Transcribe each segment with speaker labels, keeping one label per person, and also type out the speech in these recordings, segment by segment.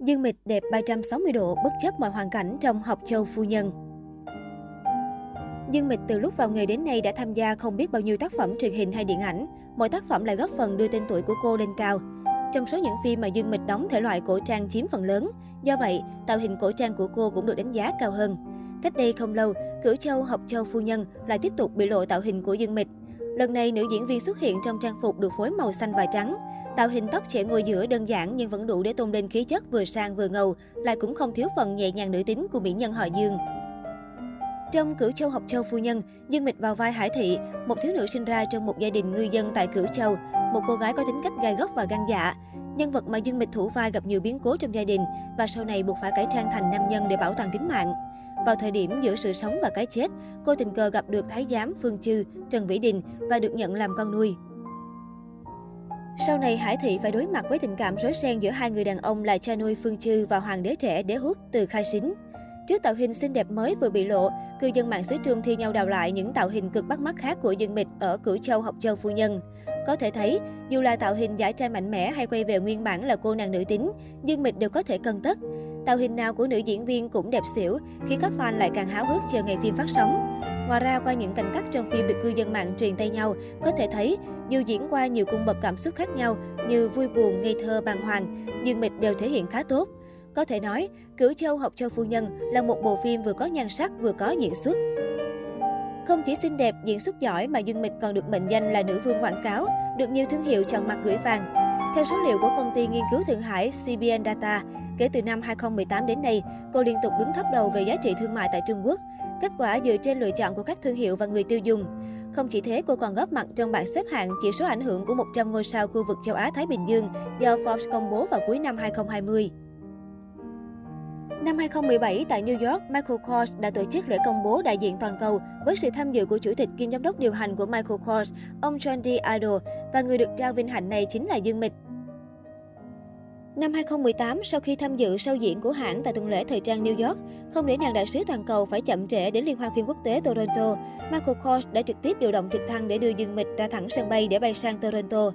Speaker 1: Dương Mịch đẹp 360 độ bất chấp mọi hoàn cảnh trong học châu phu nhân. Dương Mịch từ lúc vào nghề đến nay đã tham gia không biết bao nhiêu tác phẩm truyền hình hay điện ảnh. Mỗi tác phẩm lại góp phần đưa tên tuổi của cô lên cao. Trong số những phim mà Dương Mịch đóng thể loại cổ trang chiếm phần lớn, do vậy tạo hình cổ trang của cô cũng được đánh giá cao hơn. Cách đây không lâu, Cửu Châu học châu phu nhân lại tiếp tục bị lộ tạo hình của Dương Mịch. Lần này nữ diễn viên xuất hiện trong trang phục được phối màu xanh và trắng. Tạo hình tóc trẻ ngồi giữa đơn giản nhưng vẫn đủ để tôn lên khí chất vừa sang vừa ngầu, lại cũng không thiếu phần nhẹ nhàng nữ tính của mỹ nhân họ Dương. Trong Cửu Châu học châu phu nhân, Dương Mịch vào vai Hải Thị, một thiếu nữ sinh ra trong một gia đình ngư dân tại Cửu Châu, một cô gái có tính cách gai góc và gan dạ. Nhân vật mà Dương Mịch thủ vai gặp nhiều biến cố trong gia đình và sau này buộc phải cải trang thành nam nhân để bảo toàn tính mạng. Vào thời điểm giữa sự sống và cái chết, cô tình cờ gặp được Thái giám Phương Chư, Trần Vĩ Đình và được nhận làm con nuôi. Sau này, Hải Thị phải đối mặt với tình cảm rối ren giữa hai người đàn ông là cha nuôi Phương Chư và hoàng đế trẻ Đế Hút từ Khai Sính. Trước tạo hình xinh đẹp mới vừa bị lộ, cư dân mạng xứ Trương thi nhau đào lại những tạo hình cực bắt mắt khác của Dương Mịch ở Cửu Châu học châu phu nhân. Có thể thấy, dù là tạo hình giải trai mạnh mẽ hay quay về nguyên bản là cô nàng nữ tính, Dương Mịch đều có thể cân tất. Tạo hình nào của nữ diễn viên cũng đẹp xỉu, khiến các fan lại càng háo hức chờ ngày phim phát sóng. Ngoài ra, qua những cảnh cắt trong phim được cư dân mạng truyền tay nhau, có thể thấy dù diễn qua nhiều cung bậc cảm xúc khác nhau như vui buồn, ngây thơ, bàng hoàng, nhưng Mịch đều thể hiện khá tốt. Có thể nói, Cửu Châu học châu phu nhân là một bộ phim vừa có nhan sắc vừa có diễn xuất. Không chỉ xinh đẹp, diễn xuất giỏi mà Dương Mịch còn được mệnh danh là nữ vương quảng cáo, được nhiều thương hiệu chọn mặt gửi vàng. Theo số liệu của công ty nghiên cứu Thượng Hải CBN Data, kể từ năm 2018 đến nay, cô liên tục đứng thấp đầu về giá trị thương mại tại Trung Quốc. Kết quả dựa trên lựa chọn của các thương hiệu và người tiêu dùng. Không chỉ thế, cô còn góp mặt trong bảng xếp hạng chỉ số ảnh hưởng của 100 ngôi sao khu vực châu Á-Thái Bình Dương do Forbes công bố vào cuối năm 2020. Năm 2017, tại New York, Michael Kors đã tổ chức lễ công bố đại diện toàn cầu với sự tham dự của chủ tịch kiêm giám đốc điều hành của Michael Kors, ông John D. Idol, và người được trao vinh hạnh này chính là Dương Mịch. Năm 2018, sau khi tham dự show diễn của hãng tại tuần lễ thời trang New York, không để nàng đại sứ toàn cầu phải chậm trễ đến liên hoan phim quốc tế Toronto, Michael Kors đã trực tiếp điều động trực thăng để đưa Dương Mịch ra thẳng sân bay để bay sang Toronto.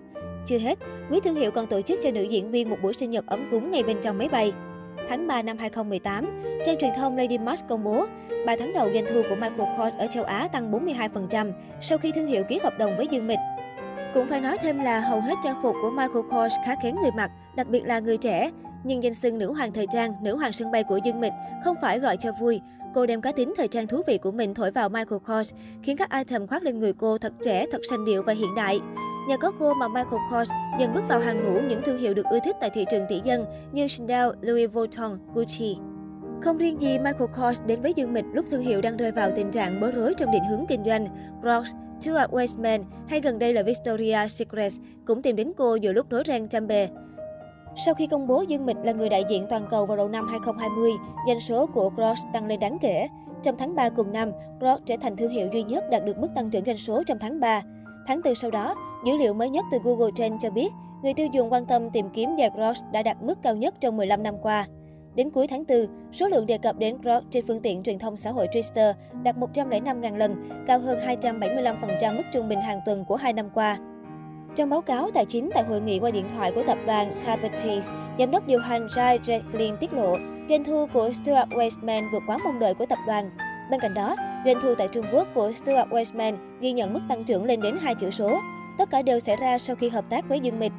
Speaker 1: Chưa hết, quý thương hiệu còn tổ chức cho nữ diễn viên một buổi sinh nhật ấm cúng ngay bên trong máy bay. Tháng 3 năm 2018, trang truyền thông Lady March công bố, 3 tháng đầu doanh thu của Michael Kors ở châu Á tăng 42% sau khi thương hiệu ký hợp đồng với Dương Mịch. Cũng phải nói thêm là hầu hết trang phục của Michael Kors khá kén người mặc, đặc biệt là người trẻ. Nhưng danh xưng nữ hoàng thời trang, nữ hoàng sân bay của Dương Mịch không phải gọi cho vui. Cô đem cá tính thời trang thú vị của mình thổi vào Michael Kors, khiến các item khoác lên người cô thật trẻ, thật sành điệu và hiện đại. Nhờ có cô mà Michael Kors dần bước vào hàng ngũ những thương hiệu được ưa thích tại thị trường tỷ dân như Chanel, Louis Vuitton, Gucci. Không riêng gì Michael Kors đến với Dương Mịch lúc thương hiệu đang rơi vào tình trạng bối rối trong định hướng kinh doanh, Crocs, Stuart Weitzman hay gần đây là Victoria's Secret cũng tìm đến cô giữa lúc rối ren trăm bề. Sau khi công bố Dương Mịch là người đại diện toàn cầu vào đầu năm 2020, doanh số của Crocs tăng lên đáng kể. Trong tháng 3 cùng năm, Crocs trở thành thương hiệu duy nhất đạt được mức tăng trưởng doanh số trong tháng 3. Tháng 4 sau đó, dữ liệu mới nhất từ Google Trends cho biết, người tiêu dùng quan tâm tìm kiếm giày Crocs đã đạt mức cao nhất trong 15 năm qua. Đến cuối tháng 4, số lượng đề cập đến Grok trên phương tiện truyền thông xã hội Twitter đạt 105.000 lần, cao hơn 275% mức trung bình hàng tuần của hai năm qua. Trong báo cáo tài chính tại hội nghị qua điện thoại của tập đoàn Tapetes, giám đốc điều hành Jai Jacqueline tiết lộ, doanh thu của Stuart Westman vượt quá mong đợi của tập đoàn. Bên cạnh đó, doanh thu tại Trung Quốc của Stuart Westman ghi nhận mức tăng trưởng lên đến hai chữ số. Tất cả đều xảy ra sau khi hợp tác với Dương Mịch.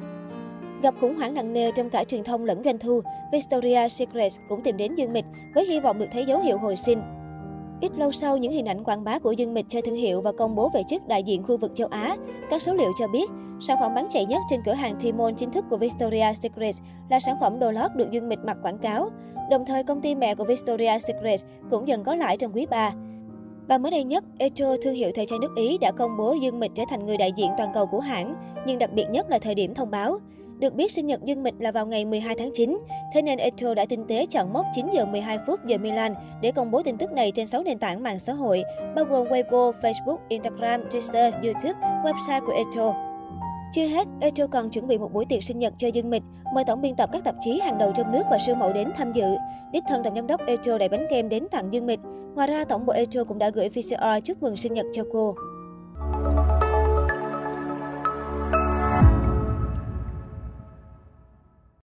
Speaker 1: Gặp khủng hoảng nặng nề trong cả truyền thông lẫn doanh thu, Victoria's Secret cũng tìm đến Dương Mịch với hy vọng được thấy dấu hiệu hồi sinh. Ít lâu sau những hình ảnh quảng bá của Dương Mịch cho thương hiệu và công bố về chức đại diện khu vực châu Á, các số liệu cho biết sản phẩm bán chạy nhất trên cửa hàng Timon chính thức của Victoria's Secret là sản phẩm đồ lót được Dương Mịch mặc quảng cáo. Đồng thời, công ty mẹ của Victoria's Secret cũng dần có lãi trong quý 3. Và mới đây nhất, Echo, thương hiệu thời trang nước Ý đã công bố Dương Mịch trở thành người đại diện toàn cầu của hãng, nhưng đặc biệt nhất là thời điểm thông báo. Được biết sinh nhật Dương Mịch là vào ngày 12 tháng 9, thế nên Eto đã tinh tế chọn mốc 9 giờ 12 phút giờ Milan để công bố tin tức này trên 6 nền tảng mạng xã hội, bao gồm Weibo, Facebook, Instagram, Twitter, YouTube, website của Eto. Chưa hết, Eto còn chuẩn bị một buổi tiệc sinh nhật cho Dương Mịch, mời tổng biên tập các tạp chí hàng đầu trong nước và siêu mẫu đến tham dự. Đích thân tổng giám đốc Eto đẩy bánh kem đến tặng Dương Mịch. Ngoài ra, tổng bộ Eto cũng đã gửi VCR chúc mừng sinh nhật cho cô.